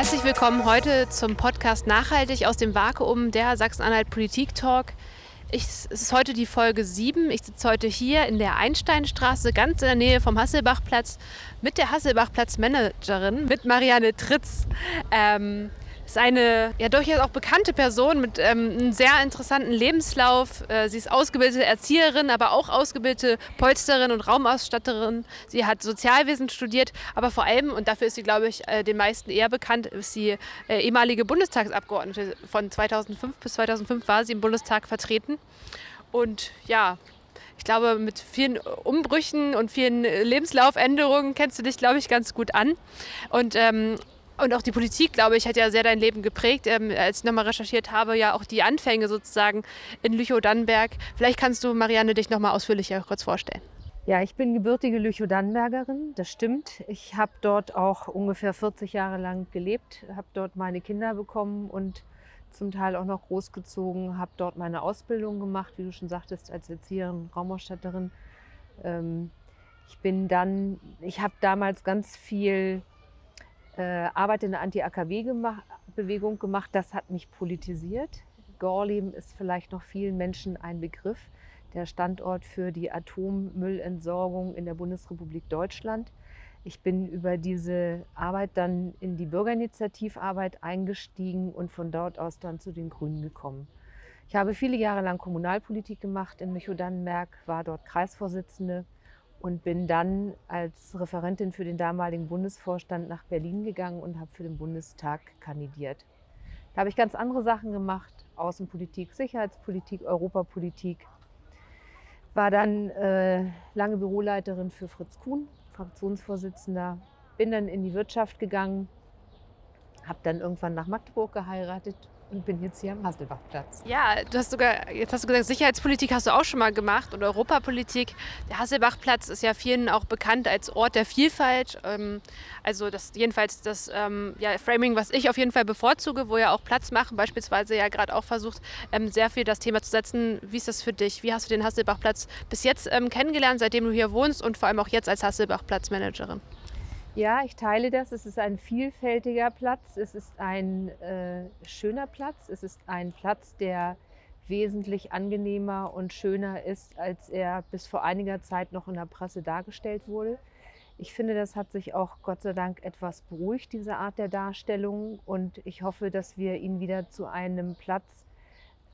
Herzlich willkommen heute zum Podcast Nachhaltig aus dem Vakuum der Sachsen-Anhalt Politik Talk. Ich, es ist heute die Folge 7. Ich sitze heute hier in der Einsteinstraße, ganz in der Nähe vom Hasselbachplatz, mit der Hasselbachplatz-Managerin, mit Marianne Tritz. Ähm, ist eine ja durchaus auch bekannte Person mit ähm, einem sehr interessanten Lebenslauf. Äh, sie ist ausgebildete Erzieherin, aber auch ausgebildete Polsterin und Raumausstatterin. Sie hat Sozialwesen studiert, aber vor allem, und dafür ist sie, glaube ich, äh, den meisten eher bekannt, ist sie äh, ehemalige Bundestagsabgeordnete. Von 2005 bis 2005 war sie im Bundestag vertreten. Und ja, ich glaube, mit vielen Umbrüchen und vielen Lebenslaufänderungen kennst du dich, glaube ich, ganz gut an. Und ähm, und auch die Politik, glaube ich, hat ja sehr dein Leben geprägt. Ähm, als ich nochmal recherchiert habe, ja auch die Anfänge sozusagen in Lüchow-Dannenberg. Vielleicht kannst du, Marianne, dich nochmal ausführlicher kurz vorstellen. Ja, ich bin gebürtige Lüchow-Dannenbergerin, das stimmt. Ich habe dort auch ungefähr 40 Jahre lang gelebt, habe dort meine Kinder bekommen und zum Teil auch noch großgezogen, habe dort meine Ausbildung gemacht, wie du schon sagtest, als Erzieherin, Raumausstatterin. Ähm, ich bin dann, ich habe damals ganz viel Arbeit in der Anti-AKW-Bewegung gemacht. Das hat mich politisiert. Gorleben ist vielleicht noch vielen Menschen ein Begriff. Der Standort für die Atommüllentsorgung in der Bundesrepublik Deutschland. Ich bin über diese Arbeit dann in die Bürgerinitiativarbeit eingestiegen und von dort aus dann zu den Grünen gekommen. Ich habe viele Jahre lang Kommunalpolitik gemacht in Michow-Dannenberg, war dort Kreisvorsitzende und bin dann als Referentin für den damaligen Bundesvorstand nach Berlin gegangen und habe für den Bundestag kandidiert. Da habe ich ganz andere Sachen gemacht, Außenpolitik, Sicherheitspolitik, Europapolitik. War dann äh, lange Büroleiterin für Fritz Kuhn, Fraktionsvorsitzender. Bin dann in die Wirtschaft gegangen, habe dann irgendwann nach Magdeburg geheiratet und bin jetzt hier am Hasselbachplatz. Ja, du hast sogar, jetzt hast du gesagt, Sicherheitspolitik hast du auch schon mal gemacht und Europapolitik. Der Hasselbachplatz ist ja vielen auch bekannt als Ort der Vielfalt. Ähm, also das jedenfalls das ähm, ja, Framing, was ich auf jeden Fall bevorzuge, wo ja auch Platz machen, beispielsweise ja gerade auch versucht, ähm, sehr viel das Thema zu setzen. Wie ist das für dich? Wie hast du den Hasselbachplatz bis jetzt kennengelernt, seitdem du hier wohnst und vor allem auch jetzt als Hasselbachplatzmanagerin? Ja, ich teile das. Es ist ein vielfältiger Platz. Es ist ein äh, schöner Platz. Es ist ein Platz, der wesentlich angenehmer und schöner ist, als er bis vor einiger Zeit noch in der Presse dargestellt wurde. Ich finde, das hat sich auch Gott sei Dank etwas beruhigt, diese Art der Darstellung. Und ich hoffe, dass wir ihn wieder zu einem Platz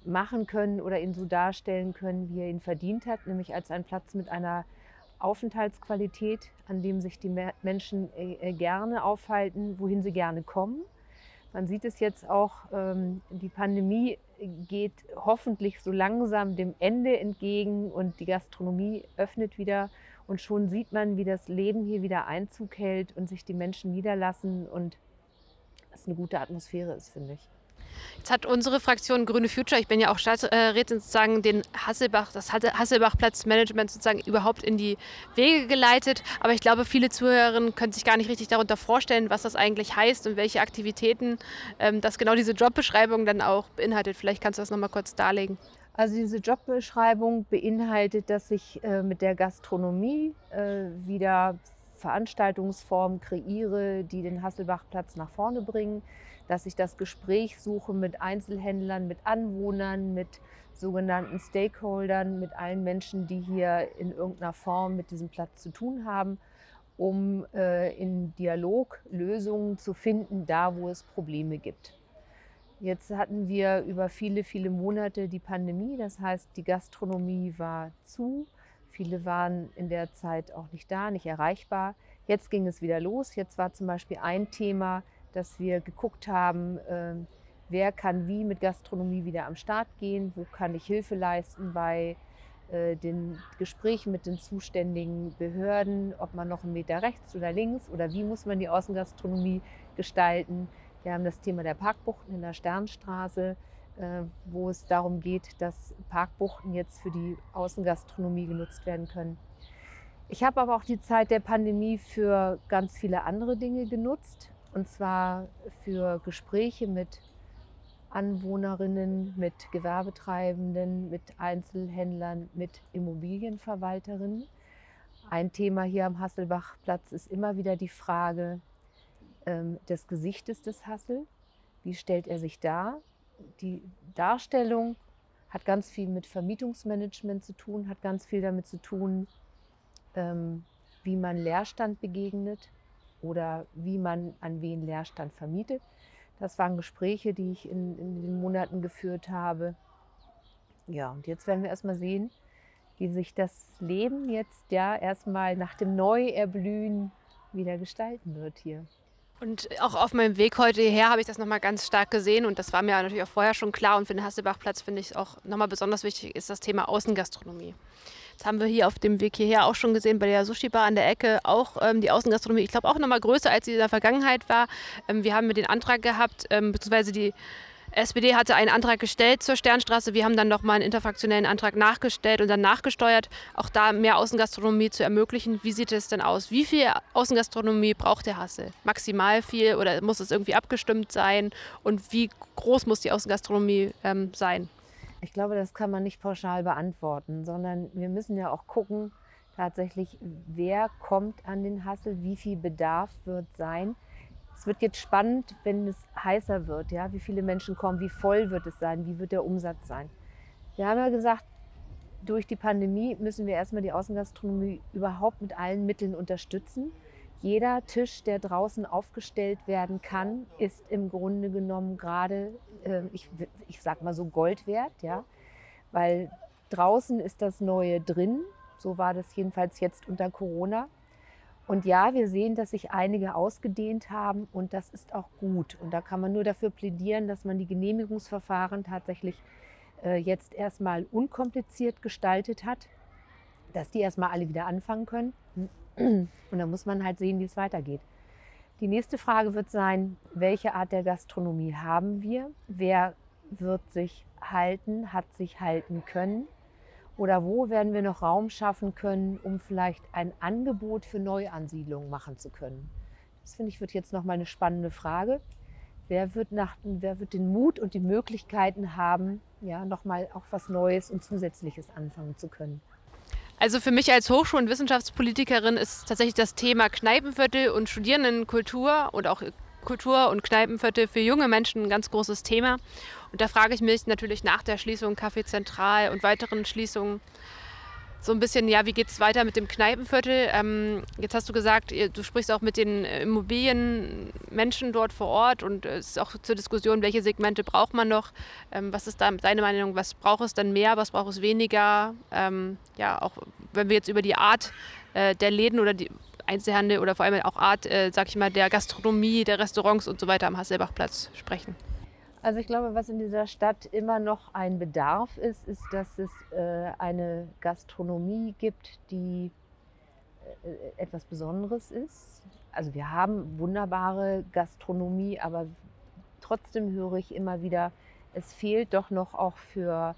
machen können oder ihn so darstellen können, wie er ihn verdient hat, nämlich als ein Platz mit einer Aufenthaltsqualität, an dem sich die Menschen äh, äh, gerne aufhalten, wohin sie gerne kommen. Man sieht es jetzt auch, ähm, die Pandemie geht hoffentlich so langsam dem Ende entgegen und die Gastronomie öffnet wieder. Und schon sieht man, wie das Leben hier wieder Einzug hält und sich die Menschen niederlassen und es eine gute Atmosphäre ist, finde ich. Jetzt hat unsere Fraktion Grüne Future, ich bin ja auch Stadträtin, sozusagen den Hasselbach, das Hasselbach-Platzmanagement sozusagen überhaupt in die Wege geleitet. Aber ich glaube, viele Zuhörerinnen können sich gar nicht richtig darunter vorstellen, was das eigentlich heißt und welche Aktivitäten ähm, das genau diese Jobbeschreibung dann auch beinhaltet. Vielleicht kannst du das nochmal kurz darlegen. Also diese Jobbeschreibung beinhaltet, dass ich äh, mit der Gastronomie äh, wieder Veranstaltungsformen kreiere, die den Hasselbachplatz nach vorne bringen dass ich das Gespräch suche mit Einzelhändlern, mit Anwohnern, mit sogenannten Stakeholdern, mit allen Menschen, die hier in irgendeiner Form mit diesem Platz zu tun haben, um äh, in Dialog Lösungen zu finden, da wo es Probleme gibt. Jetzt hatten wir über viele, viele Monate die Pandemie, das heißt, die Gastronomie war zu. Viele waren in der Zeit auch nicht da, nicht erreichbar. Jetzt ging es wieder los. Jetzt war zum Beispiel ein Thema, dass wir geguckt haben, ähm, wer kann wie mit Gastronomie wieder am Start gehen, wo kann ich Hilfe leisten bei äh, den Gesprächen mit den zuständigen Behörden, ob man noch einen Meter rechts oder links oder wie muss man die Außengastronomie gestalten. Wir haben das Thema der Parkbuchten in der Sternstraße, wo es darum geht, dass Parkbuchten jetzt für die Außengastronomie genutzt werden können. Ich habe aber auch die Zeit der Pandemie für ganz viele andere Dinge genutzt. Und zwar für Gespräche mit Anwohnerinnen, mit Gewerbetreibenden, mit Einzelhändlern, mit Immobilienverwalterinnen. Ein Thema hier am Hasselbachplatz ist immer wieder die Frage, ähm, des Gesichtes des Hassel. Wie stellt er sich dar? Die Darstellung hat ganz viel mit Vermietungsmanagement zu tun, hat ganz viel damit zu tun, ähm, wie man Leerstand begegnet oder wie man an wen Leerstand vermietet. Das waren Gespräche, die ich in, in den Monaten geführt habe. Ja, und jetzt werden wir erstmal sehen, wie sich das Leben jetzt ja erstmal nach dem Neuerblühen wieder gestalten wird hier. Und auch auf meinem Weg heute hierher habe ich das nochmal ganz stark gesehen und das war mir natürlich auch vorher schon klar und für den Hasselbachplatz finde ich auch nochmal besonders wichtig ist das Thema Außengastronomie. Das haben wir hier auf dem Weg hierher auch schon gesehen bei der Sushi Bar an der Ecke. Auch ähm, die Außengastronomie, ich glaube auch nochmal größer als sie in der Vergangenheit war. Ähm, wir haben mit den Antrag gehabt, ähm, beziehungsweise die SPD hatte einen Antrag gestellt zur Sternstraße. Wir haben dann nochmal einen interfraktionellen Antrag nachgestellt und dann nachgesteuert, auch da mehr Außengastronomie zu ermöglichen. Wie sieht es denn aus? Wie viel Außengastronomie braucht der Hassel? Maximal viel oder muss es irgendwie abgestimmt sein? Und wie groß muss die Außengastronomie ähm, sein? Ich glaube, das kann man nicht pauschal beantworten, sondern wir müssen ja auch gucken, tatsächlich, wer kommt an den Hassel, wie viel Bedarf wird sein es wird jetzt spannend, wenn es heißer wird. Ja? Wie viele Menschen kommen, wie voll wird es sein, wie wird der Umsatz sein. Wir haben ja gesagt, durch die Pandemie müssen wir erstmal die Außengastronomie überhaupt mit allen Mitteln unterstützen. Jeder Tisch, der draußen aufgestellt werden kann, ist im Grunde genommen gerade, äh, ich, ich sag mal so Gold wert, ja, weil draußen ist das Neue drin. So war das jedenfalls jetzt unter Corona. Und ja, wir sehen, dass sich einige ausgedehnt haben und das ist auch gut. Und da kann man nur dafür plädieren, dass man die Genehmigungsverfahren tatsächlich äh, jetzt erstmal unkompliziert gestaltet hat, dass die erstmal alle wieder anfangen können. Und dann muss man halt sehen, wie es weitergeht. Die nächste Frage wird sein, welche Art der Gastronomie haben wir? Wer wird sich halten, hat sich halten können? Oder wo werden wir noch Raum schaffen können, um vielleicht ein Angebot für Neuansiedlungen machen zu können? Das finde ich wird jetzt noch mal eine spannende Frage. Wer wird, nach, wer wird den Mut und die Möglichkeiten haben, ja, noch mal auch was Neues und Zusätzliches anfangen zu können? Also für mich als Hochschul- und Wissenschaftspolitikerin ist tatsächlich das Thema Kneipenviertel und Studierendenkultur und auch Kultur- und Kneipenviertel für junge Menschen ein ganz großes Thema. Und da frage ich mich natürlich nach der Schließung Café Zentral und weiteren Schließungen so ein bisschen, ja, wie geht es weiter mit dem Kneipenviertel? Ähm, jetzt hast du gesagt, du sprichst auch mit den Immobilienmenschen dort vor Ort und es ist auch zur Diskussion, welche Segmente braucht man noch? Ähm, was ist da deine Meinung? Was braucht es dann mehr? Was braucht es weniger? Ähm, ja, auch wenn wir jetzt über die Art äh, der Läden oder die Einzelhandel oder vor allem auch Art, äh, sag ich mal, der Gastronomie, der Restaurants und so weiter am Hasselbachplatz sprechen. Also ich glaube, was in dieser Stadt immer noch ein Bedarf ist, ist, dass es äh, eine Gastronomie gibt, die äh, etwas Besonderes ist. Also wir haben wunderbare Gastronomie, aber trotzdem höre ich immer wieder, es fehlt doch noch auch für,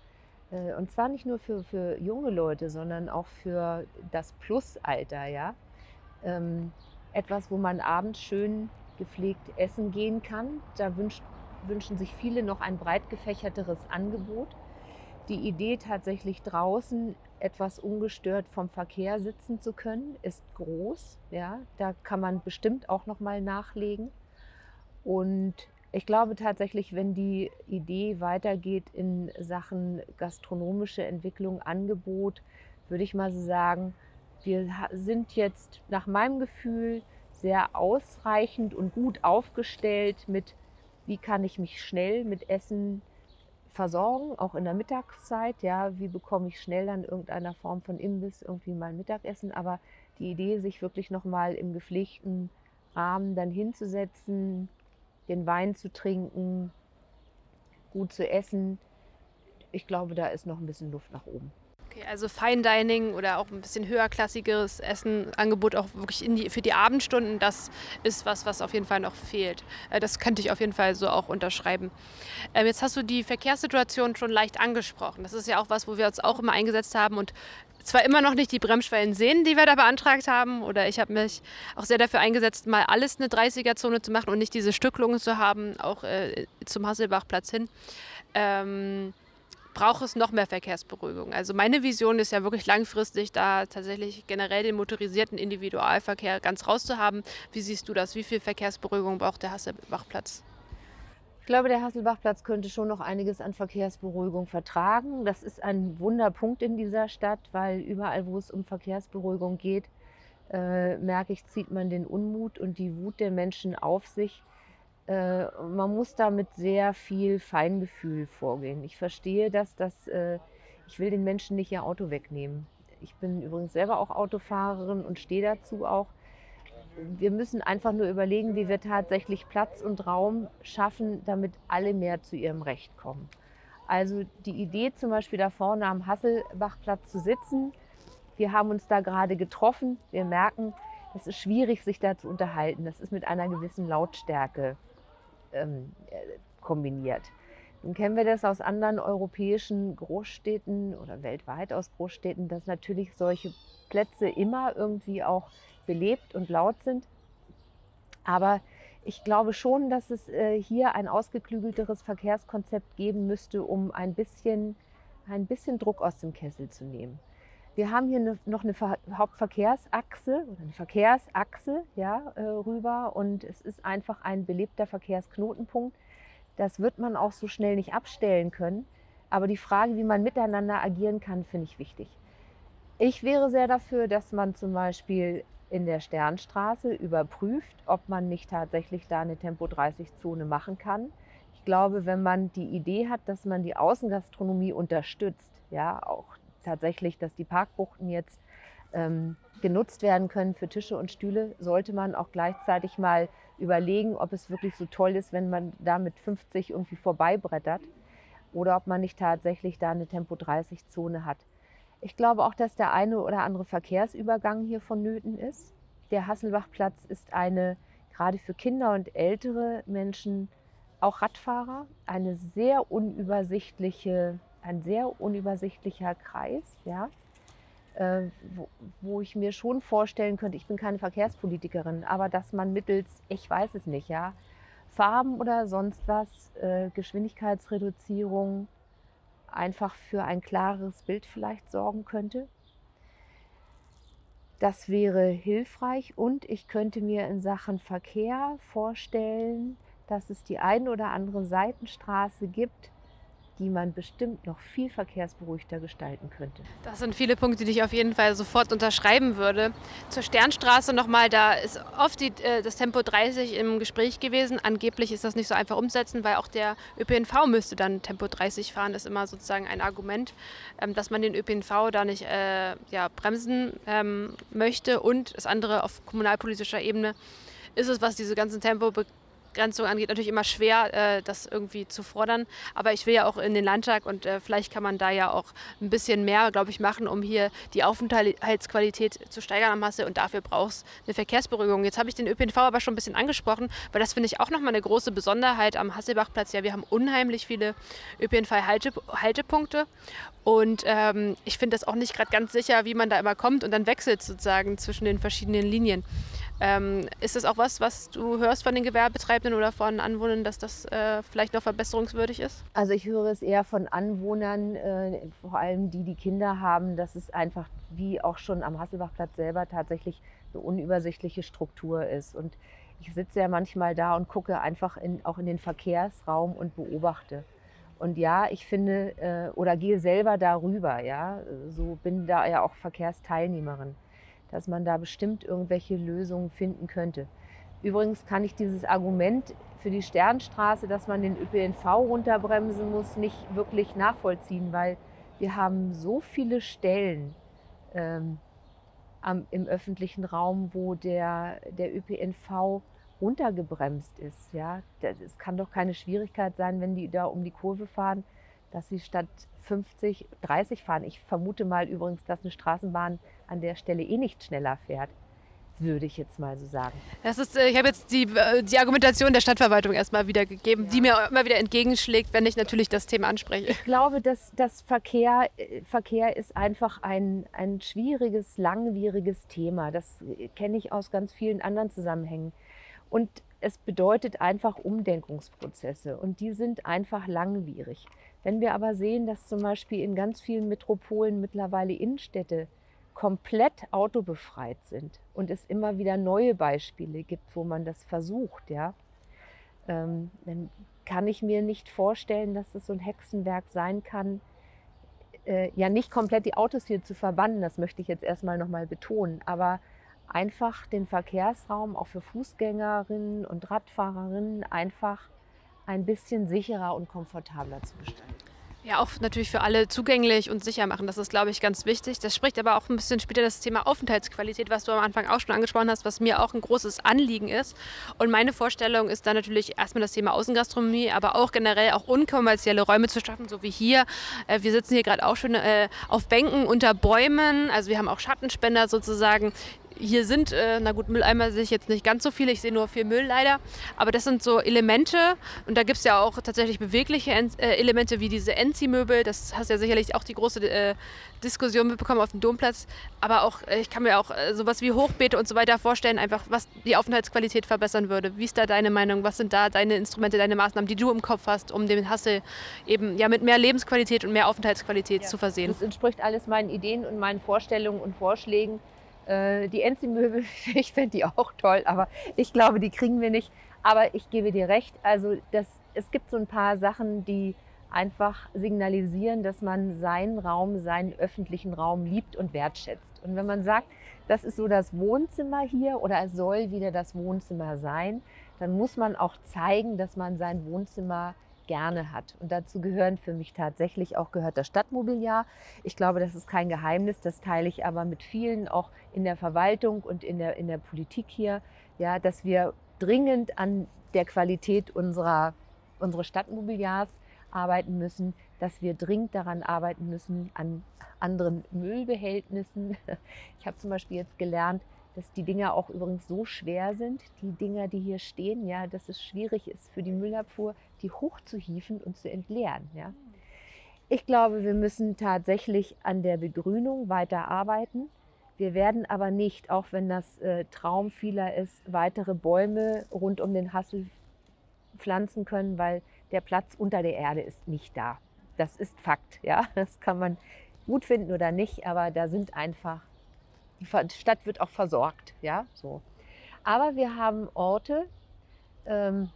äh, und zwar nicht nur für, für junge Leute, sondern auch für das Plusalter, ja. Ähm, etwas, wo man abends schön gepflegt essen gehen kann. Da wünscht wünschen sich viele noch ein breit gefächerteres Angebot. Die Idee tatsächlich draußen etwas ungestört vom Verkehr sitzen zu können, ist groß. Ja, da kann man bestimmt auch noch mal nachlegen. Und ich glaube tatsächlich, wenn die Idee weitergeht in Sachen gastronomische Entwicklung, Angebot, würde ich mal so sagen, wir sind jetzt nach meinem Gefühl sehr ausreichend und gut aufgestellt mit wie kann ich mich schnell mit Essen versorgen, auch in der Mittagszeit. Ja, wie bekomme ich schnell dann irgendeiner Form von Imbiss irgendwie mal Mittagessen. Aber die Idee, sich wirklich nochmal im gepflegten Rahmen dann hinzusetzen, den Wein zu trinken, gut zu essen, ich glaube, da ist noch ein bisschen Luft nach oben. Okay, also Fine Dining oder auch ein bisschen höherklassigeres Essenangebot auch wirklich die, für die Abendstunden, das ist was, was auf jeden Fall noch fehlt. Äh, das könnte ich auf jeden Fall so auch unterschreiben. Ähm, jetzt hast du die Verkehrssituation schon leicht angesprochen. Das ist ja auch was, wo wir uns auch immer eingesetzt haben und zwar immer noch nicht die Bremsschwellen sehen, die wir da beantragt haben, oder ich habe mich auch sehr dafür eingesetzt, mal alles eine 30er-Zone zu machen und nicht diese Stücklungen zu haben, auch äh, zum Hasselbachplatz hin. Ähm, braucht es noch mehr Verkehrsberuhigung. Also meine Vision ist ja wirklich langfristig, da tatsächlich generell den motorisierten Individualverkehr ganz rauszuhaben. Wie siehst du das? Wie viel Verkehrsberuhigung braucht der Hasselbachplatz? Ich glaube, der Hasselbachplatz könnte schon noch einiges an Verkehrsberuhigung vertragen. Das ist ein Wunderpunkt in dieser Stadt, weil überall, wo es um Verkehrsberuhigung geht, äh, merke ich, zieht man den Unmut und die Wut der Menschen auf sich. Äh, man muss da mit sehr viel Feingefühl vorgehen. Ich verstehe das, dass äh, ich will den Menschen nicht ihr Auto wegnehmen. Ich bin übrigens selber auch Autofahrerin und stehe dazu auch. Wir müssen einfach nur überlegen, wie wir tatsächlich Platz und Raum schaffen, damit alle mehr zu ihrem Recht kommen. Also die Idee zum Beispiel da vorne am Hasselbachplatz zu sitzen, wir haben uns da gerade getroffen, wir merken, es ist schwierig, sich da zu unterhalten. Das ist mit einer gewissen Lautstärke ähm, äh, kombiniert. Nun kennen wir das aus anderen europäischen Großstädten oder weltweit aus Großstädten, dass natürlich solche Plätze immer irgendwie auch belebt und laut sind. Aber ich glaube schon, dass es äh, hier ein ausgeklügelteres Verkehrskonzept geben müsste, um ein bisschen, ein bisschen Druck aus dem Kessel zu nehmen. Wir haben hier ne, noch eine Hauptverkehrsachse oder eine Verkehrsachse ja, äh, rüber und es ist einfach ein belebter Verkehrsknotenpunkt. Das wird man auch so schnell nicht abstellen können. Aber die Frage, wie man miteinander agieren kann, finde ich wichtig. Ich wäre sehr dafür, dass man zum Beispiel in der Sternstraße überprüft, ob man nicht tatsächlich da eine Tempo-30-Zone machen kann. Ich glaube, wenn man die Idee hat, dass man die Außengastronomie unterstützt, ja, auch tatsächlich, dass die Parkbuchten jetzt ähm, genutzt werden können für Tische und Stühle, sollte man auch gleichzeitig mal überlegen, ob es wirklich so toll ist, wenn man da mit 50 irgendwie vorbeibrettert oder ob man nicht tatsächlich da eine Tempo-30-Zone hat. Ich glaube auch, dass der eine oder andere Verkehrsübergang hier vonnöten ist. Der Hasselbachplatz ist eine, gerade für Kinder und ältere Menschen, auch Radfahrer, eine sehr unübersichtliche ein sehr unübersichtlicher Kreis, ja, äh, wo, wo, ich mir schon vorstellen könnte, ich bin keine Verkehrspolitikerin, aber dass man mittels, ich weiß es nicht, ja, Farben oder sonst was, äh, Geschwindigkeitsreduzierung einfach für ein klareres Bild vielleicht sorgen könnte. Das wäre hilfreich und ich könnte mir in Sachen Verkehr vorstellen, dass es die eine oder andere Seitenstraße gibt, die man bestimmt noch viel verkehrsberuhigter gestalten könnte. Das sind viele Punkte, die ich auf jeden Fall sofort unterschreiben würde. Zur Sternstraße nochmal, da ist oft die, äh, das Tempo 30 im Gespräch gewesen. Angeblich ist das nicht so einfach umzusetzen, weil auch der ÖPNV müsste dann Tempo 30 fahren. Das ist immer sozusagen ein Argument, ähm, dass man den ÖPNV da nicht äh, ja, bremsen ähm, möchte. Und das andere auf kommunalpolitischer Ebene ist es, was diese ganzen Tempo Abgrenzung angeht, natürlich immer schwer, äh, das irgendwie zu fordern. Aber ich will ja auch in den Landtag und äh, vielleicht kann man da ja auch ein bisschen mehr, glaube ich, machen, um hier die Aufenthaltsqualität zu steigern am Masse. Und dafür brauchst du eine Verkehrsberuhigung. Jetzt habe ich den ÖPNV aber schon ein bisschen angesprochen, weil das finde ich auch nochmal eine große Besonderheit am Hasselbachplatz. Ja, wir haben unheimlich viele ÖPNV-Haltepunkte. Und ähm, ich finde das auch nicht gerade ganz sicher, wie man da immer kommt und dann wechselt sozusagen zwischen den verschiedenen Linien. Ähm, ist das auch was, was du hörst von den Gewerbetreibenden oder von Anwohnern, dass das äh, vielleicht noch verbesserungswürdig ist? Also ich höre es eher von Anwohnern, äh, vor allem die, die Kinder haben, dass es einfach, wie auch schon am Hasselbachplatz selber, tatsächlich eine unübersichtliche Struktur ist. Und ich sitze ja manchmal da und gucke einfach in, auch in den Verkehrsraum und beobachte. Und ja, ich finde, äh, oder gehe selber darüber, ja, so bin da ja auch Verkehrsteilnehmerin dass man da bestimmt irgendwelche Lösungen finden könnte. Übrigens kann ich dieses Argument für die Sternstraße, dass man den ÖPNV runterbremsen muss, nicht wirklich nachvollziehen, weil wir haben so viele Stellen ähm, am, im öffentlichen Raum, wo der, der ÖPNV runtergebremst ist. Ja? Es kann doch keine Schwierigkeit sein, wenn die da um die Kurve fahren, dass sie statt 50, 30 fahren. Ich vermute mal übrigens, dass eine Straßenbahn an der Stelle eh nicht schneller fährt würde ich jetzt mal so sagen. Das ist, äh, ich habe jetzt die, äh, die Argumentation der Stadtverwaltung erstmal wiedergegeben, ja. die mir immer wieder entgegenschlägt, wenn ich natürlich das Thema anspreche. Ich glaube, dass das Verkehr, äh, Verkehr ist einfach ein, ein schwieriges, langwieriges Thema. Das kenne ich aus ganz vielen anderen Zusammenhängen. Und es bedeutet einfach Umdenkungsprozesse und die sind einfach langwierig. Wenn wir aber sehen, dass zum Beispiel in ganz vielen Metropolen mittlerweile Innenstädte komplett autobefreit sind und es immer wieder neue Beispiele gibt, wo man das versucht, ja, ähm, dann kann ich mir nicht vorstellen, dass es so ein Hexenwerk sein kann, äh, ja nicht komplett die Autos hier zu verbannen, das möchte ich jetzt erstmal nochmal betonen, aber einfach den Verkehrsraum auch für Fußgängerinnen und Radfahrerinnen einfach ein bisschen sicherer und komfortabler zu gestalten. Ja, auch natürlich für alle zugänglich und sicher machen. Das ist, glaube ich, ganz wichtig. Das spricht aber auch ein bisschen später das Thema Aufenthaltsqualität, was du am Anfang auch schon angesprochen hast, was mir auch ein großes Anliegen ist. Und meine Vorstellung ist dann natürlich erstmal das Thema Außengastronomie, aber auch generell auch unkommerzielle Räume zu schaffen, so wie hier. Äh, wir sitzen hier gerade auch schon äh, auf Bänken unter Bäumen. Also wir haben auch Schattenspender sozusagen hier sind, äh, na gut, Mülleimer sehe ich jetzt nicht ganz so viele, ich sehe nur viel Müll leider. Aber das sind so Elemente und da gibt es ja auch tatsächlich bewegliche äh, Elemente wie diese Enzi-Möbel. Das hast ja sicherlich auch die große äh, Diskussion mitbekommen auf dem Domplatz. Aber auch, äh, ich kann mir auch äh, sowas wie Hochbeete und so weiter vorstellen, einfach was die Aufenthaltsqualität verbessern würde. Wie ist da deine Meinung? Was sind da deine Instrumente, deine Maßnahmen, die du im Kopf hast, um den Hassel eben ja mit mehr Lebensqualität und mehr Aufenthaltsqualität ja. zu versehen? Das entspricht alles meinen Ideen und meinen Vorstellungen und Vorschlägen. Äh, die Enzi-Möbel, ich fände die auch toll, aber ich glaube, die kriegen wir nicht. Aber ich gebe dir recht, also das, es gibt so ein paar Sachen, die einfach signalisieren, dass man seinen Raum, seinen öffentlichen Raum liebt und wertschätzt. Und wenn man sagt, das ist so das Wohnzimmer hier oder es soll wieder das Wohnzimmer sein, dann muss man auch zeigen, dass man sein Wohnzimmer gerne hat. Und dazu gehören für mich tatsächlich auch gehört das Stadtmobiliar. Ich glaube, das ist kein Geheimnis, das teile ich aber mit vielen auch in der Verwaltung und in der, in der Politik hier, ja, dass wir dringend an der Qualität unserer, unseres Stadtmobiliars arbeiten müssen, dass wir dringend daran arbeiten müssen, an anderen Müllbehältnissen. Ich habe zum Beispiel jetzt gelernt, dass die Dinger auch übrigens so schwer sind, die Dinger, die hier stehen, ja, dass es schwierig ist für die Müllabfuhr, die hochzuhieven und zu entleeren. Ja. Ich glaube, wir müssen tatsächlich an der Begrünung weiter arbeiten. Wir werden aber nicht, auch wenn das äh, Traum vieler ist, weitere Bäume rund um den Hassel pflanzen können, weil der Platz unter der Erde ist nicht da. Das ist Fakt. Ja? Das kann man gut finden oder nicht, aber da sind einfach die Stadt wird auch versorgt, ja, so. Aber wir haben Orte, ähm,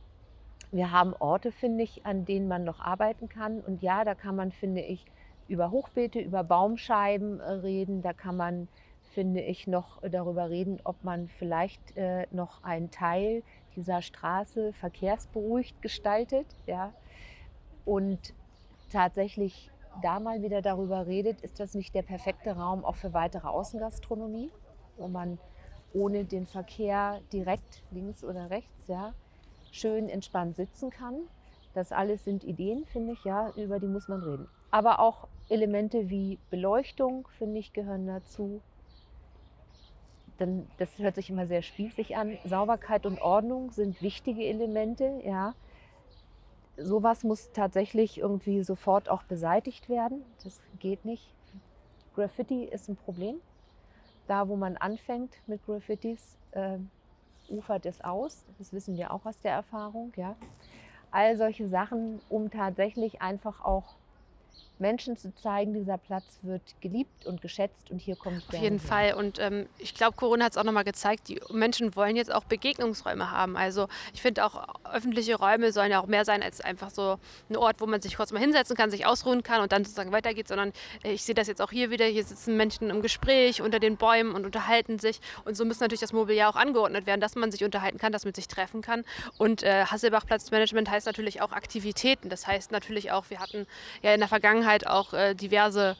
wir haben Orte, finde ich, an denen man noch arbeiten kann. Und ja, da kann man, finde ich, über Hochbeete, über Baumscheiben äh, reden. Da kann man, finde ich, noch darüber reden, ob man vielleicht äh, noch einen Teil dieser Straße verkehrsberuhigt gestaltet. Ja? Und tatsächlich da mal wieder darüber redet, ist das nicht der perfekte Raum auch für weitere Außengastronomie, wo man ohne den Verkehr direkt links oder rechts ja, schön entspannt sitzen kann. Das alles sind Ideen, finde ich, ja, über die muss man reden. Aber auch Elemente wie Beleuchtung, finde ich, gehören dazu. Denn das hört sich immer sehr spießig an. Sauberkeit und Ordnung sind wichtige Elemente, ja sowas muss tatsächlich irgendwie sofort auch beseitigt werden. Das geht nicht. Graffiti ist ein Problem. Da, wo man anfängt mit Graffitis, äh, ufert es aus. Das wissen wir auch aus der Erfahrung. Ja. All solche Sachen, um tatsächlich einfach auch Menschen zu zeigen, dieser Platz wird geliebt und geschätzt und hier kommt Auf jeden hin. Fall. Und ähm, ich glaube, Corona hat es auch nochmal gezeigt, die Menschen wollen jetzt auch Begegnungsräume haben. Also ich finde auch, öffentliche Räume sollen ja auch mehr sein als einfach so ein Ort, wo man sich kurz mal hinsetzen kann, sich ausruhen kann und dann sozusagen weitergeht, sondern äh, ich sehe das jetzt auch hier wieder, hier sitzen Menschen im Gespräch unter den Bäumen und unterhalten sich. Und so muss natürlich das Mobiliar auch angeordnet werden, dass man sich unterhalten kann, dass man sich treffen kann. Und äh, Hasselbach-Platzmanagement heißt natürlich auch Aktivitäten. Das heißt natürlich auch, wir hatten ja in der Vergangenheit halt auch äh, diverse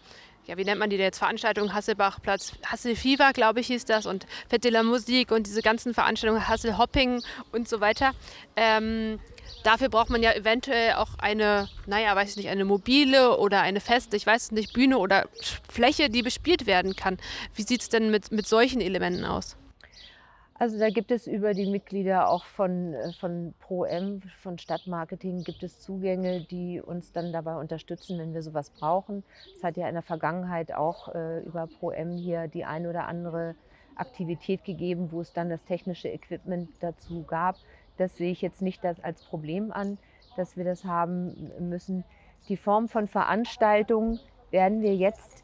ja, wie nennt man die jetzt, Veranstaltungen, Hasselbachplatz, Hasselfieber, glaube ich, hieß das, und Fête de la Musik und diese ganzen Veranstaltungen, Hasselhopping und so weiter. Ähm, dafür braucht man ja eventuell auch eine, naja, weiß ich nicht, eine mobile oder eine feste, ich weiß nicht, Bühne oder Fläche, die bespielt werden kann. Wie sieht es denn mit, mit solchen Elementen aus? Also da gibt es über die Mitglieder auch von, äh, von ProM, von Stadtmarketing, gibt es Zugänge, die uns dann dabei unterstützen, wenn wir sowas brauchen. Es hat ja in der Vergangenheit auch äh, über ProM hier die ein oder andere Aktivität gegeben, wo es dann das technische Equipment dazu gab. Das sehe ich jetzt nicht als Problem an, dass wir das haben müssen. Die Form von Veranstaltungen werden wir jetzt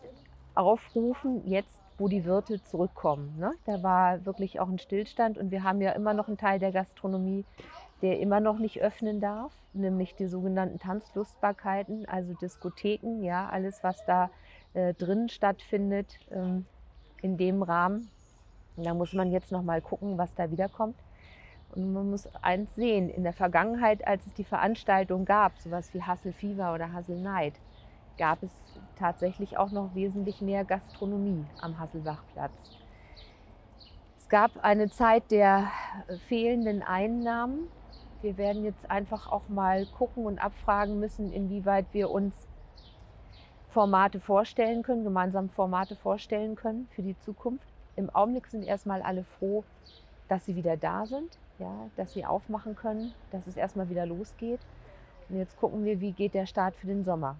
aufrufen, jetzt wo die Wirte zurückkommen. Ne? Da war wirklich auch ein Stillstand und wir haben ja immer noch einen Teil der Gastronomie, der immer noch nicht öffnen darf, nämlich die sogenannten Tanzlustbarkeiten, also Diskotheken, ja, alles, was da äh, drin stattfindet ähm, in dem Rahmen. Da muss man jetzt noch mal gucken, was da wiederkommt. Und man muss eins sehen, in der Vergangenheit, als es die Veranstaltung gab, sowas wie Hustle Fever oder Hustle Night, gab es tatsächlich auch noch wesentlich mehr Gastronomie am Hasselbachplatz. Es gab eine Zeit der fehlenden Einnahmen. Wir werden jetzt einfach auch mal gucken und abfragen müssen, inwieweit wir uns Formate vorstellen können, gemeinsam Formate vorstellen können für die Zukunft. Im Augenblick sind erstmal alle froh, dass sie wieder da sind, ja, dass sie aufmachen können, dass es erstmal wieder losgeht. Und jetzt gucken wir, wie geht der Start für den Sommer.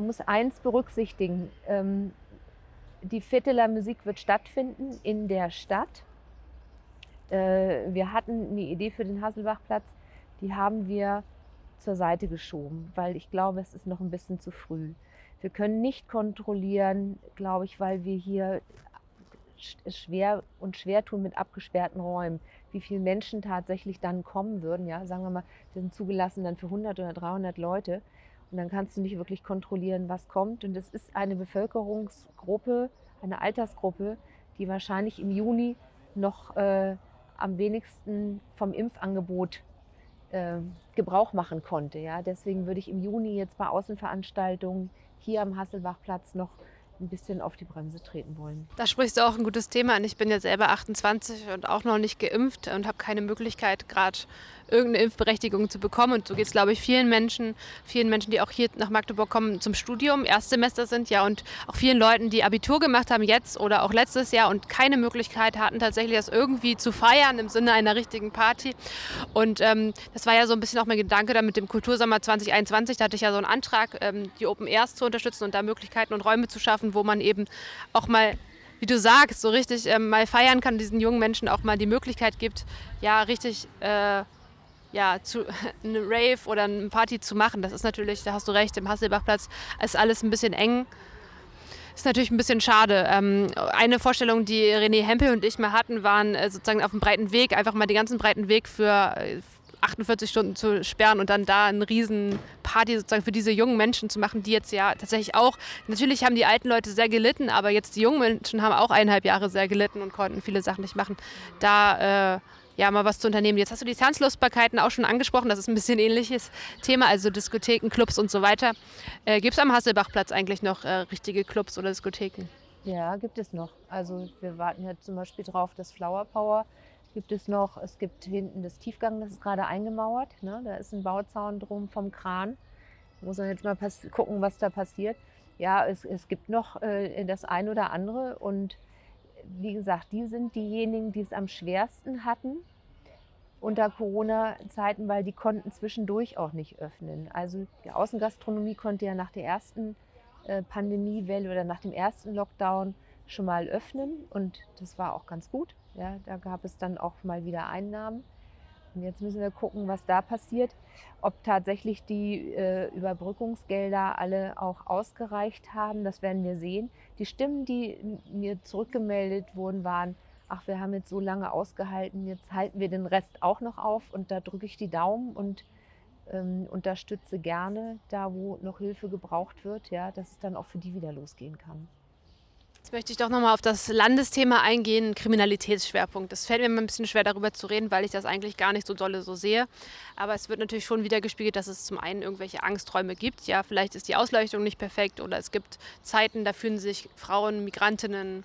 Man muss eins berücksichtigen. Ähm, die Vierteler Musik wird stattfinden in der Stadt. Äh, wir hatten eine Idee für den Hasselbachplatz, die haben wir zur Seite geschoben, weil ich glaube, es ist noch ein bisschen zu früh. Wir können nicht kontrollieren, glaube ich, weil wir hier schwer und schwer tun mit abgesperrten Räumen, wie viele Menschen tatsächlich dann kommen würden. Ja, sagen wir mal, wir sind zugelassen dann für 100 oder 300 Leute. Und dann kannst du nicht wirklich kontrollieren, was kommt. Und es ist eine Bevölkerungsgruppe, eine Altersgruppe, die wahrscheinlich im Juni noch äh, am wenigsten vom Impfangebot äh, Gebrauch machen konnte. Ja? Deswegen würde ich im Juni jetzt bei Außenveranstaltungen hier am Hasselbachplatz noch ein bisschen auf die Bremse treten wollen. Da sprichst du auch ein gutes Thema an. Ich bin ja selber 28 und auch noch nicht geimpft und habe keine Möglichkeit, gerade irgendeine Impfberechtigung zu bekommen. Und so geht es, glaube ich, vielen Menschen, vielen Menschen, die auch hier nach Magdeburg kommen zum Studium, Erstsemester sind, ja, und auch vielen Leuten, die Abitur gemacht haben jetzt oder auch letztes Jahr und keine Möglichkeit hatten, tatsächlich das irgendwie zu feiern im Sinne einer richtigen Party. Und ähm, das war ja so ein bisschen auch mein Gedanke da mit dem Kultursommer 2021. Da hatte ich ja so einen Antrag, ähm, die Open Airs zu unterstützen und da Möglichkeiten und Räume zu schaffen, wo man eben auch mal wie du sagst, so richtig ähm, mal feiern kann, diesen jungen Menschen auch mal die Möglichkeit gibt, ja, richtig äh, ja, zu, eine Rave oder eine Party zu machen. Das ist natürlich, da hast du recht, im Hasselbachplatz ist alles ein bisschen eng. Ist natürlich ein bisschen schade. Ähm, eine Vorstellung, die René Hempel und ich mal hatten, waren äh, sozusagen auf dem breiten Weg, einfach mal den ganzen breiten Weg für 48 äh, Stunden zu sperren und dann da eine riesen Party sozusagen für diese jungen Menschen zu machen, die jetzt ja tatsächlich auch, natürlich haben die alten Leute sehr gelitten, aber jetzt die jungen Menschen haben auch eineinhalb Jahre sehr gelitten und konnten viele Sachen nicht machen. Da äh, ja, mal was zu unternehmen. Jetzt hast du die Tanzlustbarkeiten auch schon angesprochen, das ist ein bisschen ähnliches Thema, also Diskotheken, Clubs und so weiter. Äh, gibt es am Hasselbachplatz eigentlich noch äh, richtige Clubs oder Diskotheken? Ja, gibt es noch. Also wir warten ja zum Beispiel drauf, das Flower Power gibt es noch. Es gibt hinten das Tiefgang, das ist gerade eingemauert. Ne? Da ist ein Bauzaun drum vom Kran. Da muss man jetzt mal gucken, was da passiert. Ja, es, es gibt noch äh, das ein oder andere und wie gesagt, die sind diejenigen, die es am schwersten hatten unter Corona-Zeiten, weil die konnten zwischendurch auch nicht öffnen. Also die Außengastronomie konnte ja nach der ersten äh, Pandemiewelle oder nach dem ersten Lockdown schon mal öffnen und das war auch ganz gut. Ja, da gab es dann auch mal wieder Einnahmen. Und jetzt müssen wir gucken, was da passiert, ob tatsächlich die äh, Überbrückungsgelder alle auch ausgereicht haben. Das werden wir sehen. Die Stimmen, die mir zurückgemeldet wurden, waren, ach, wir haben jetzt so lange ausgehalten, jetzt halten wir den Rest auch noch auf und da drücke ich die Daumen und ähm, unterstütze gerne da, wo noch Hilfe gebraucht wird, ja, dass es dann auch für die wieder losgehen kann. Jetzt möchte ich doch nochmal auf das Landesthema eingehen, Kriminalitätsschwerpunkt. Das fällt mir immer ein bisschen schwer darüber zu reden, weil ich das eigentlich gar nicht so dolle so sehe. Aber es wird natürlich schon wieder gespiegelt, dass es zum einen irgendwelche Angsträume gibt. Ja, vielleicht ist die Ausleuchtung nicht perfekt oder es gibt Zeiten, da fühlen sich Frauen, Migrantinnen,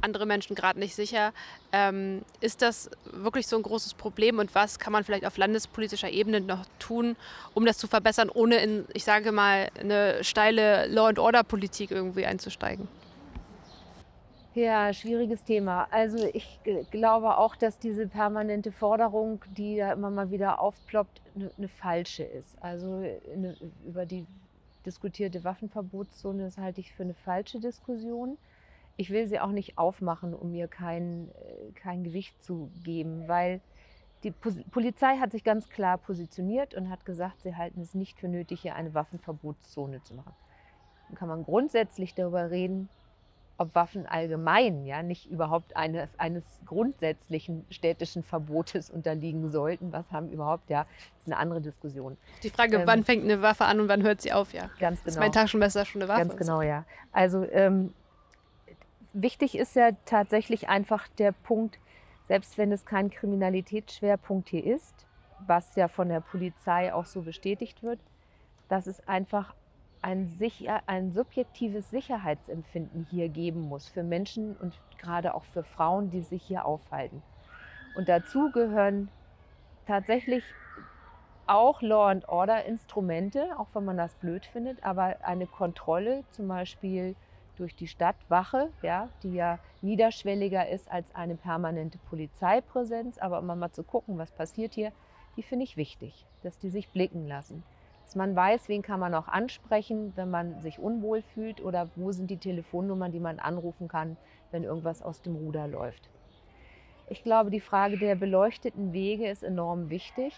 andere Menschen gerade nicht sicher. Ähm, ist das wirklich so ein großes Problem und was kann man vielleicht auf landespolitischer Ebene noch tun, um das zu verbessern, ohne in, ich sage mal, eine steile Law-and-Order-Politik irgendwie einzusteigen? Ja, schwieriges Thema. Also ich glaube auch, dass diese permanente Forderung, die da immer mal wieder aufploppt, eine, eine falsche ist. Also eine, über die diskutierte Waffenverbotszone, das halte ich für eine falsche Diskussion. Ich will sie auch nicht aufmachen, um mir kein, kein Gewicht zu geben, weil die Polizei hat sich ganz klar positioniert und hat gesagt, sie halten es nicht für nötig, hier eine Waffenverbotszone zu machen. Dann kann man grundsätzlich darüber reden, ob Waffen allgemein, ja, nicht überhaupt eines, eines grundsätzlichen städtischen Verbotes unterliegen sollten. Was haben überhaupt, ja, ist eine andere Diskussion. Die Frage, ähm, wann fängt eine Waffe an und wann hört sie auf, ja. Ganz genau. Ist mein Taschenmesser schon eine Waffe? Ganz genau, ja. Also ähm, wichtig ist ja tatsächlich einfach der Punkt, selbst wenn es kein Kriminalitätsschwerpunkt hier ist, was ja von der Polizei auch so bestätigt wird, dass es einfach ein, sicher, ein subjektives Sicherheitsempfinden hier geben muss für Menschen und gerade auch für Frauen, die sich hier aufhalten. Und dazu gehören tatsächlich auch Law and Order Instrumente, auch wenn man das blöd findet, aber eine Kontrolle zum Beispiel durch die Stadtwache, ja, die ja niederschwelliger ist als eine permanente Polizeipräsenz, aber um mal zu gucken, was passiert hier, die finde ich wichtig, dass die sich blicken lassen dass man weiß, wen kann man auch ansprechen, wenn man sich unwohl fühlt oder wo sind die Telefonnummern, die man anrufen kann, wenn irgendwas aus dem Ruder läuft. Ich glaube, die Frage der beleuchteten Wege ist enorm wichtig.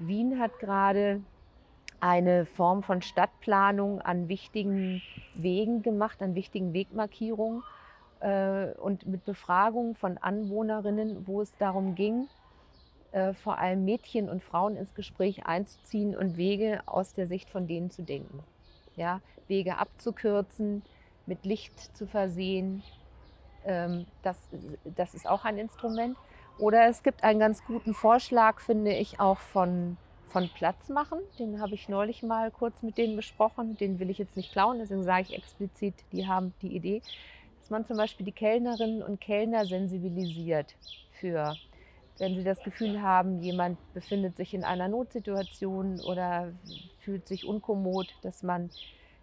Wien hat gerade eine Form von Stadtplanung an wichtigen Wegen gemacht, an wichtigen Wegmarkierungen äh, und mit Befragungen von Anwohnerinnen, wo es darum ging, äh, vor allem Mädchen und Frauen ins Gespräch einzuziehen und Wege aus der Sicht von denen zu denken. Ja, Wege abzukürzen, mit Licht zu versehen, ähm, das, das ist auch ein Instrument. Oder es gibt einen ganz guten Vorschlag, finde ich, auch von, von Platz machen. Den habe ich neulich mal kurz mit denen besprochen. Den will ich jetzt nicht klauen, deswegen sage ich explizit, die haben die Idee, dass man zum Beispiel die Kellnerinnen und Kellner sensibilisiert für wenn Sie das Gefühl haben, jemand befindet sich in einer Notsituation oder fühlt sich unkommod, dass man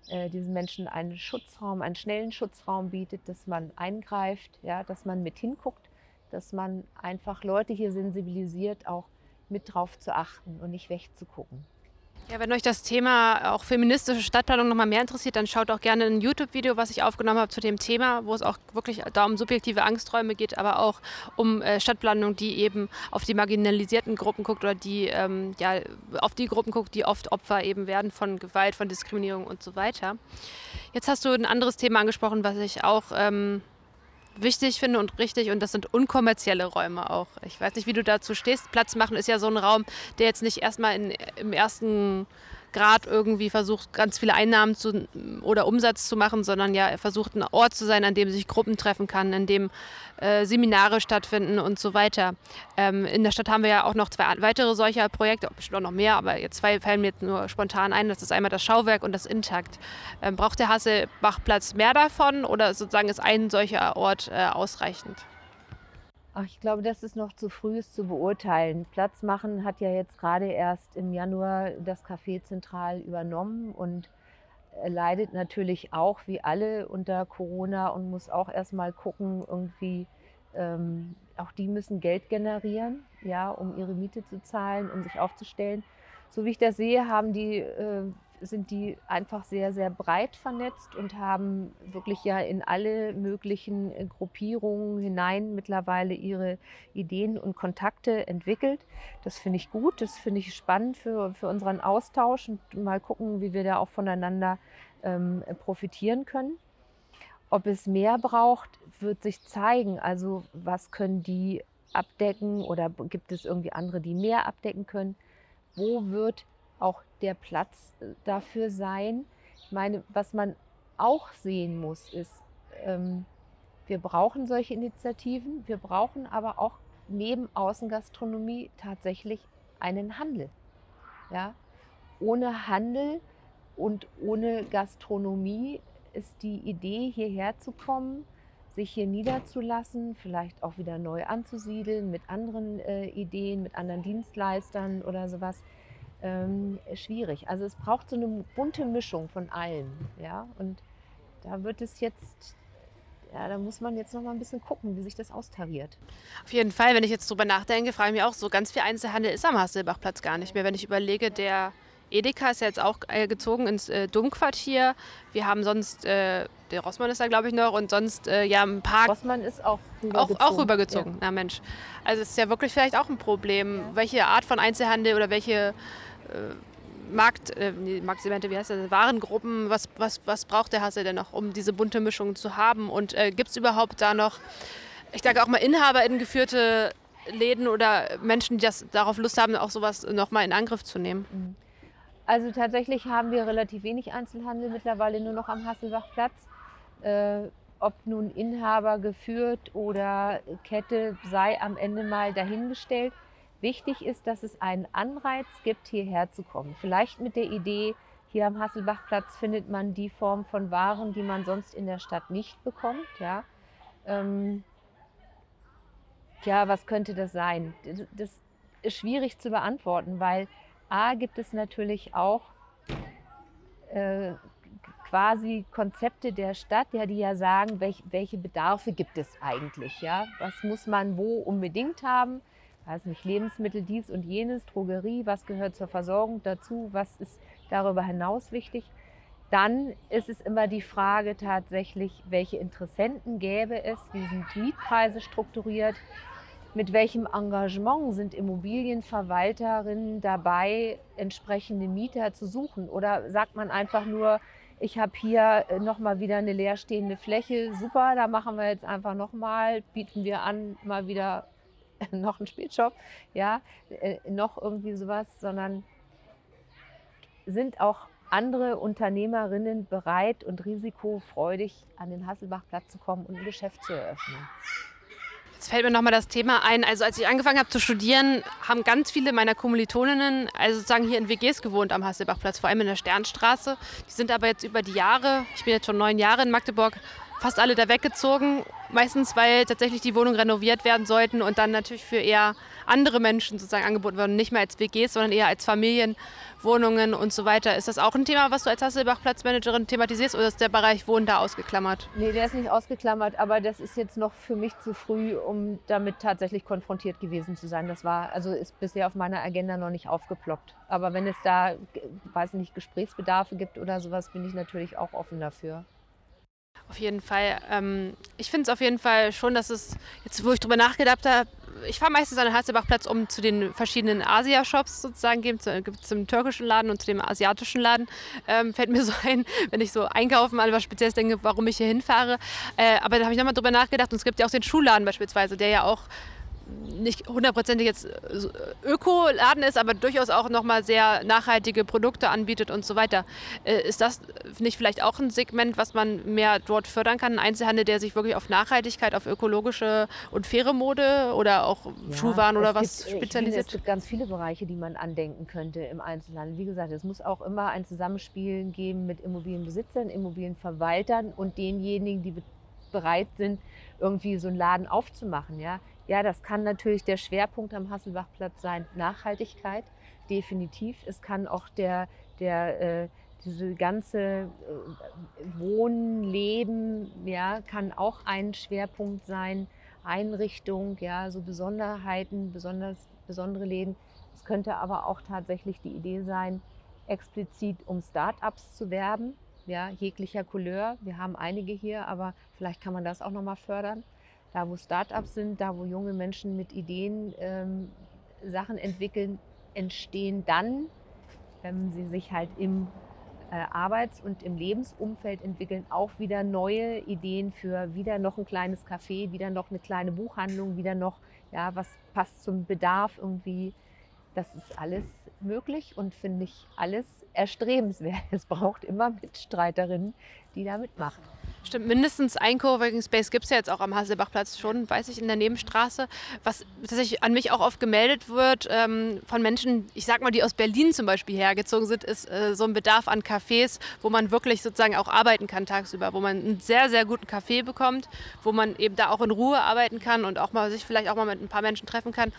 äh, diesen Menschen einen Schutzraum, einen schnellen Schutzraum bietet, dass man eingreift, ja, dass man mit hinguckt, dass man einfach Leute hier sensibilisiert, auch mit drauf zu achten und nicht wegzugucken. Ja, wenn euch das Thema auch feministische Stadtplanung noch mal mehr interessiert, dann schaut auch gerne ein YouTube-Video, was ich aufgenommen habe zu dem Thema, wo es auch wirklich da um subjektive Angsträume geht, aber auch um äh, Stadtplanung, die eben auf die marginalisierten Gruppen guckt oder die ähm, ja, auf die Gruppen guckt, die oft Opfer eben werden von Gewalt, von Diskriminierung und so weiter. Jetzt hast du ein anderes Thema angesprochen, was ich auch ähm, wichtig finde und richtig und das sind unkommerzielle Räume auch. Ich weiß nicht, wie du dazu stehst. Platz machen ist ja so ein Raum, der jetzt nicht erstmal in, im ersten Grad irgendwie versucht, ganz viele Einnahmen zu, oder Umsatz zu machen, sondern ja versucht, ein Ort zu sein, an dem sich Gruppen treffen kann, in dem äh, Seminare stattfinden und so weiter. Ähm, in der Stadt haben wir ja auch noch zwei weitere solcher Projekte, bestimmt auch noch mehr, aber jetzt zwei fallen mir jetzt nur spontan ein. Das ist einmal das Schauwerk und das Intakt. Ähm, braucht der Hasselbachplatz mehr davon oder sozusagen ist ein solcher Ort äh, ausreichend? Ach, ich glaube, das ist noch zu früh, es zu beurteilen. Platz machen hat ja jetzt gerade erst im Januar das Café Zentral übernommen und leidet natürlich auch wie alle unter Corona und muss auch erstmal gucken, irgendwie, ähm, auch die müssen Geld generieren, ja, um ihre Miete zu zahlen, um sich aufzustellen. So wie ich das sehe, haben die äh, sind die einfach sehr, sehr breit vernetzt und haben wirklich ja in alle möglichen Gruppierungen hinein mittlerweile ihre Ideen und Kontakte entwickelt. Das finde ich gut, das finde ich spannend für, für unseren Austausch und mal gucken, wie wir da auch voneinander ähm, profitieren können. Ob es mehr braucht, wird sich zeigen. Also was können die abdecken oder gibt es irgendwie andere, die mehr abdecken können? Wo wird auch der Platz äh, dafür sein. Ich meine, was man auch sehen muss, ist, ähm, wir brauchen solche Initiativen, wir brauchen aber auch neben Außengastronomie tatsächlich einen Handel. Ja? Ohne Handel und ohne Gastronomie ist die Idee, hierher zu kommen, sich hier niederzulassen, vielleicht auch wieder neu anzusiedeln mit anderen äh, Ideen, mit anderen Dienstleistern oder sowas, ähm, schwierig. Also es braucht so eine bunte Mischung von allem. Ja? Und da wird es jetzt, ja, da muss man jetzt noch mal ein bisschen gucken, wie sich das austariert. Auf jeden Fall, wenn ich jetzt drüber nachdenke, frage ich mich auch so, ganz viel Einzelhandel ist am Hasselbachplatz gar nicht mehr. Wenn ich überlege, der Edeka ist ja jetzt auch äh, gezogen ins äh, Domquartier. Wir haben sonst, äh, der Rossmann ist da glaube ich noch und sonst äh, ja ein paar. Rossmann ist auch rübergezogen. Auch, auch rübergezogen, ja. na Mensch. Also es ist ja wirklich vielleicht auch ein Problem, ja. welche Art von Einzelhandel oder welche Markt, äh, Marktsegmente, wie heißt das, Warengruppen, was, was, was braucht der Hassel denn noch, um diese bunte Mischung zu haben? Und äh, gibt es überhaupt da noch, ich sage auch mal, InhaberInnen geführte Läden oder Menschen, die das darauf Lust haben, auch sowas nochmal in Angriff zu nehmen? Mhm. Also tatsächlich haben wir relativ wenig Einzelhandel mittlerweile nur noch am Hasselbachplatz. Äh, ob nun Inhaber geführt oder Kette sei am Ende mal dahingestellt. Wichtig ist, dass es einen Anreiz gibt, hierher zu kommen. Vielleicht mit der Idee, hier am Hasselbachplatz findet man die Form von Waren, die man sonst in der Stadt nicht bekommt. Ja, ähm, ja was könnte das sein? Das ist schwierig zu beantworten, weil A gibt es natürlich auch äh, quasi Konzepte der Stadt, ja, die ja sagen, welch, welche Bedarfe gibt es eigentlich, ja? Was muss man wo unbedingt haben? Weiß nicht, Lebensmittel dies und jenes, Drogerie, was gehört zur Versorgung dazu, was ist darüber hinaus wichtig? Dann ist es immer die Frage tatsächlich, welche Interessenten gäbe es, wie sind Mietpreise strukturiert, mit welchem Engagement sind Immobilienverwalterinnen dabei, entsprechende Mieter zu suchen? Oder sagt man einfach nur, ich habe hier äh, nochmal wieder eine leerstehende Fläche, super, da machen wir jetzt einfach nochmal, bieten wir an, mal wieder noch einen Spielshop, ja, äh, noch irgendwie sowas, sondern sind auch andere Unternehmerinnen bereit und risikofreudig an den Hasselbachplatz zu kommen und ein Geschäft zu eröffnen. Jetzt fällt mir nochmal das Thema ein. Also als ich angefangen habe zu studieren, haben ganz viele meiner Kommilitoninnen also sozusagen hier in WGs gewohnt am Hasselbachplatz, vor allem in der Sternstraße. Die sind aber jetzt über die Jahre, ich bin jetzt schon neun Jahre in Magdeburg, fast alle da weggezogen. Meistens, weil tatsächlich die Wohnungen renoviert werden sollten und dann natürlich für eher andere Menschen sozusagen angeboten werden. Nicht mehr als WGs, sondern eher als Familienwohnungen und so weiter. Ist das auch ein Thema, was du als Hasselbach-Platzmanagerin thematisierst oder ist der Bereich Wohnen da ausgeklammert? Nee, der ist nicht ausgeklammert, aber das ist jetzt noch für mich zu früh, um damit tatsächlich konfrontiert gewesen zu sein. Das war, also ist bisher auf meiner Agenda noch nicht aufgeploppt. Aber wenn es da, weiß nicht, Gesprächsbedarfe gibt oder sowas, bin ich natürlich auch offen dafür. Auf jeden Fall. Ähm, ich finde es auf jeden Fall schon, dass es, jetzt wo ich drüber nachgedacht habe, ich fahre meistens an den Harzebachplatz, um zu den verschiedenen Asia-Shops sozusagen gehen. Es zum türkischen Laden und zu dem asiatischen Laden. Ähm, fällt mir so ein, wenn ich so einkaufen an was Spezielles denke, warum ich hier hinfahre. Äh, aber da habe ich nochmal drüber nachgedacht. Und es gibt ja auch den Schuhladen beispielsweise, der ja auch nicht hundertprozentig jetzt Öko-Laden ist, aber durchaus auch nochmal sehr nachhaltige Produkte anbietet und so weiter. Äh, ist das nicht vielleicht auch ein Segment, was man mehr dort fördern kann? Ein Einzelhandel, der sich wirklich auf Nachhaltigkeit, auf ökologische und faire Mode oder auch ja, Schuhwaren oder was gibt, spezialisiert? Finde, es gibt ganz viele Bereiche, die man andenken könnte im Einzelhandel. Wie gesagt, es muss auch immer ein Zusammenspiel geben mit Immobilienbesitzern, Immobilienverwaltern und denjenigen, die bereit sind, irgendwie so einen Laden aufzumachen. Ja? Ja, das kann natürlich der Schwerpunkt am Hasselbachplatz sein, Nachhaltigkeit, definitiv. Es kann auch der, der äh, diese ganze äh, Wohnen, Leben, ja, kann auch ein Schwerpunkt sein. Einrichtung, ja, so Besonderheiten, besonders, besondere Läden. Es könnte aber auch tatsächlich die Idee sein, explizit um Start-ups zu werben, ja, jeglicher Couleur. Wir haben einige hier, aber vielleicht kann man das auch nochmal fördern da wo Startups sind, da wo junge Menschen mit Ideen ähm, Sachen entwickeln, entstehen dann, wenn sie sich halt im äh, Arbeits- und im Lebensumfeld entwickeln, auch wieder neue Ideen für wieder noch ein kleines Café, wieder noch eine kleine Buchhandlung, wieder noch, ja, was passt zum Bedarf irgendwie. Das ist alles möglich und finde ich alles erstrebenswert. Es braucht immer Mitstreiterinnen, die da mitmachen. Stimmt, mindestens ein Coworking Space gibt es ja jetzt auch am Hasselbachplatz schon, weiß ich, in der Nebenstraße. Was tatsächlich an mich auch oft gemeldet wird ähm, von Menschen, ich sag mal, die aus Berlin zum Beispiel hergezogen sind, ist äh, so ein Bedarf an Cafés, wo man wirklich sozusagen auch arbeiten kann tagsüber, wo man einen sehr, sehr guten Kaffee bekommt, wo man eben da auch in Ruhe arbeiten kann und auch mal sich vielleicht auch mal mit ein paar Menschen treffen kann.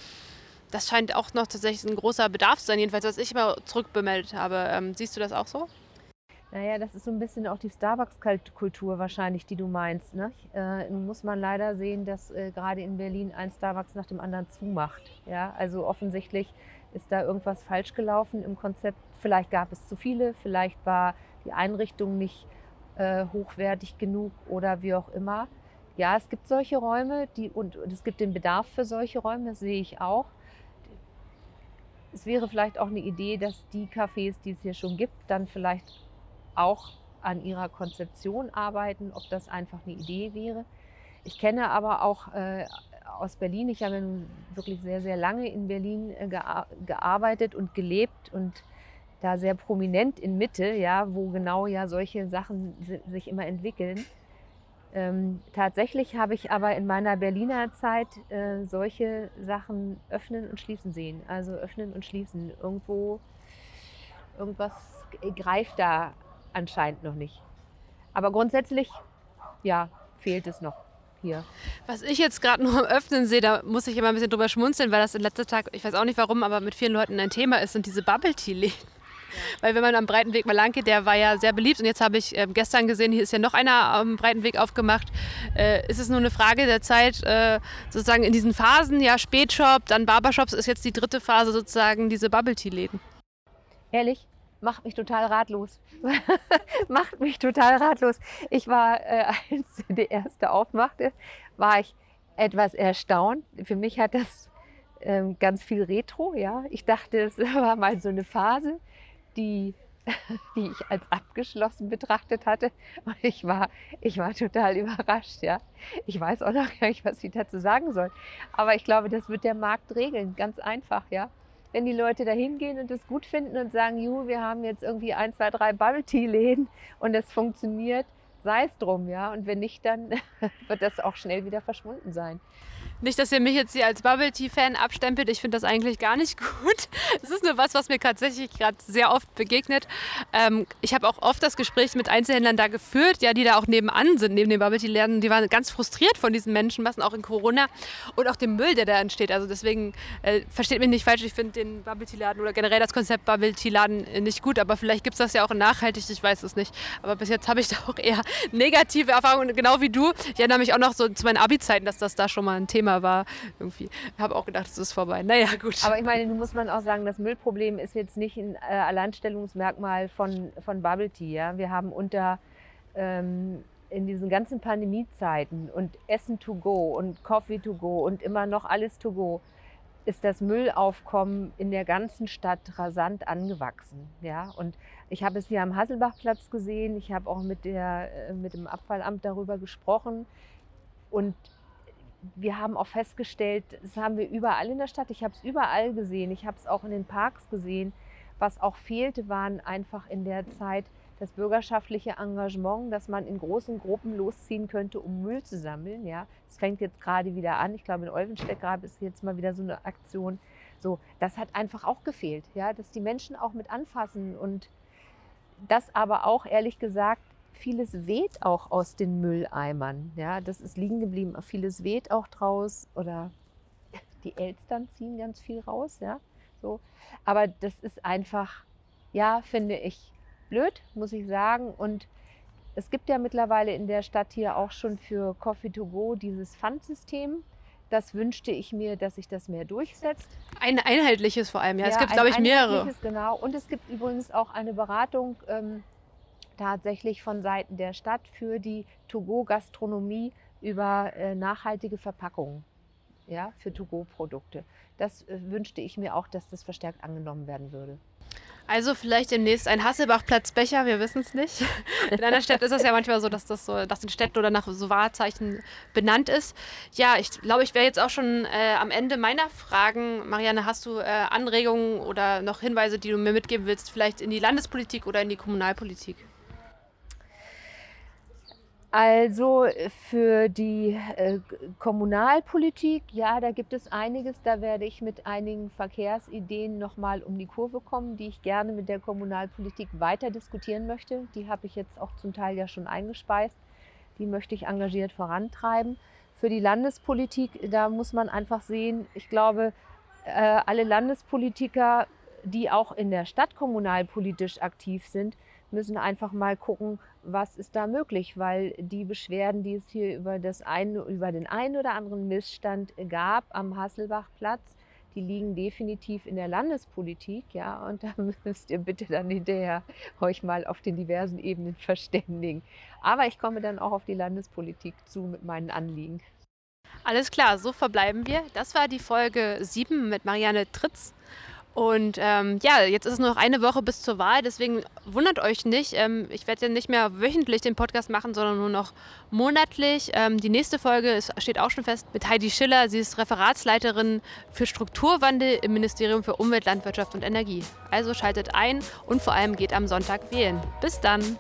Das scheint auch noch tatsächlich ein großer Bedarf zu sein, jedenfalls was ich immer zurückbemeldet habe. Ähm, siehst du das auch so? Naja, das ist so ein bisschen auch die Starbucks-Kultur wahrscheinlich, die du meinst. Ne? Äh, muss man leider sehen, dass äh, gerade in Berlin ein Starbucks nach dem anderen zumacht. Ja? Also offensichtlich ist da irgendwas falsch gelaufen im Konzept. Vielleicht gab es zu viele, vielleicht war die Einrichtung nicht äh, hochwertig genug oder wie auch immer. Ja, es gibt solche Räume die, und, und es gibt den Bedarf für solche Räume, das sehe ich auch. Es wäre vielleicht auch eine Idee, dass die Cafés, die es hier schon gibt, dann vielleicht auch an ihrer Konzeption arbeiten, ob das einfach eine Idee wäre. Ich kenne aber auch äh, aus Berlin, ich habe wirklich sehr, sehr lange in Berlin äh, gearbeitet und gelebt und da sehr prominent in Mitte, ja, wo genau ja solche Sachen sich immer entwickeln. Ähm, tatsächlich habe ich aber in meiner Berliner Zeit äh, solche Sachen öffnen und schließen sehen. Also öffnen und schließen. Irgendwo, irgendwas greift da anscheinend noch nicht. Aber grundsätzlich, ja, fehlt es noch hier. Was ich jetzt gerade nur am Öffnen sehe, da muss ich immer ein bisschen drüber schmunzeln, weil das in letzter Tag, ich weiß auch nicht warum, aber mit vielen Leuten ein Thema ist, sind diese Bubble Tea Läden. Weil wenn man am Breitenweg mal lang geht, der war ja sehr beliebt und jetzt habe ich äh, gestern gesehen, hier ist ja noch einer am Breitenweg aufgemacht. Äh, ist es nur eine Frage der Zeit, äh, sozusagen in diesen Phasen, ja Spätshop, dann Barbershops, ist jetzt die dritte Phase sozusagen diese Bubble Tea Läden. Ehrlich? macht mich total ratlos. macht mich total ratlos. Ich war, äh, als der erste aufmachte, war ich etwas erstaunt. Für mich hat das ähm, ganz viel Retro, ja. Ich dachte, es war mal so eine Phase, die, die ich als abgeschlossen betrachtet hatte. Und ich war, ich war total überrascht, ja. Ich weiß auch noch gar nicht, was ich dazu sagen soll. Aber ich glaube, das wird der Markt regeln, ganz einfach, ja wenn die Leute da hingehen und es gut finden und sagen, juhu, wir haben jetzt irgendwie ein, zwei, drei Bubble Tea Läden und es funktioniert, sei es drum, ja. Und wenn nicht, dann wird das auch schnell wieder verschwunden sein. Nicht, dass ihr mich jetzt hier als Bubble Tea-Fan abstempelt. Ich finde das eigentlich gar nicht gut. Es ist nur was, was mir tatsächlich gerade sehr oft begegnet. Ähm, ich habe auch oft das Gespräch mit Einzelhändlern da geführt, ja, die da auch nebenan sind, neben den Bubble Tea-Läden. Die waren ganz frustriert von diesen Menschenmassen, auch in Corona und auch dem Müll, der da entsteht. Also deswegen äh, versteht mich nicht falsch. Ich finde den Bubble Tea-Laden oder generell das Konzept Bubble Tea-Laden nicht gut. Aber vielleicht gibt es das ja auch nachhaltig. Ich weiß es nicht. Aber bis jetzt habe ich da auch eher negative Erfahrungen. Genau wie du. Ich erinnere mich auch noch so zu meinen Abi-Zeiten, dass das da schon mal ein Thema war. Irgendwie habe auch gedacht, es ist vorbei. Naja, gut. Aber ich meine, muss man auch sagen, das Müllproblem ist jetzt nicht ein äh, Alleinstellungsmerkmal von, von Bubble Tea. Ja? Wir haben unter ähm, in diesen ganzen Pandemiezeiten und Essen to go und Coffee to go und immer noch alles to go ist das Müllaufkommen in der ganzen Stadt rasant angewachsen. Ja? Und ich habe es hier am Hasselbachplatz gesehen, ich habe auch mit, der, äh, mit dem Abfallamt darüber gesprochen. Und wir haben auch festgestellt, das haben wir überall in der Stadt, ich habe es überall gesehen, ich habe es auch in den Parks gesehen. Was auch fehlte, waren einfach in der Zeit das bürgerschaftliche Engagement, dass man in großen Gruppen losziehen könnte, um Müll zu sammeln. Ja, es fängt jetzt gerade wieder an. Ich glaube, in Olvenstedt gab es jetzt mal wieder so eine Aktion. So, das hat einfach auch gefehlt, ja, dass die Menschen auch mit anfassen und das aber auch ehrlich gesagt vieles weht auch aus den Mülleimern. Ja, das ist liegen geblieben. Vieles weht auch draus oder die Elstern ziehen ganz viel raus. Ja, so. Aber das ist einfach, ja, finde ich blöd, muss ich sagen. Und es gibt ja mittlerweile in der Stadt hier auch schon für Coffee to Go dieses Pfandsystem. Das wünschte ich mir, dass sich das mehr durchsetzt. Ein einheitliches vor allem, ja. ja es gibt, glaube ich, mehrere. Genau. Und es gibt übrigens auch eine Beratung ähm, tatsächlich von Seiten der Stadt für die To-Go-Gastronomie über äh, nachhaltige Verpackungen ja, für To-Go-Produkte. Das äh, wünschte ich mir auch, dass das verstärkt angenommen werden würde. Also vielleicht demnächst ein Hasselbach-Platzbecher, wir wissen es nicht. In einer Stadt ist es ja manchmal so, dass das so nach den Städten oder nach so Wahrzeichen benannt ist. Ja, ich glaube, ich wäre jetzt auch schon äh, am Ende meiner Fragen. Marianne, hast du äh, Anregungen oder noch Hinweise, die du mir mitgeben willst, vielleicht in die Landespolitik oder in die Kommunalpolitik? Also für die äh, Kommunalpolitik, ja, da gibt es einiges. Da werde ich mit einigen Verkehrsideen nochmal um die Kurve kommen, die ich gerne mit der Kommunalpolitik weiter diskutieren möchte. Die habe ich jetzt auch zum Teil ja schon eingespeist. Die möchte ich engagiert vorantreiben. Für die Landespolitik, da muss man einfach sehen, ich glaube, äh, alle Landespolitiker, die auch in der Stadt kommunalpolitisch aktiv sind, müssen einfach mal gucken, was ist da möglich, weil die Beschwerden, die es hier über, das ein, über den einen oder anderen Missstand gab am Hasselbachplatz, die liegen definitiv in der Landespolitik, ja, und da müsst ihr bitte dann hinterher euch mal auf den diversen Ebenen verständigen. Aber ich komme dann auch auf die Landespolitik zu mit meinen Anliegen. Alles klar, so verbleiben wir. Das war die Folge 7 mit Marianne Tritz. Und ähm, ja, jetzt ist es nur noch eine Woche bis zur Wahl, deswegen wundert euch nicht. Ähm, ich werde ja nicht mehr wöchentlich den Podcast machen, sondern nur noch monatlich. Ähm, die nächste Folge ist, steht auch schon fest mit Heidi Schiller. Sie ist Referatsleiterin für Strukturwandel im Ministerium für Umwelt, Landwirtschaft und Energie. Also schaltet ein und vor allem geht am Sonntag wählen. Bis dann!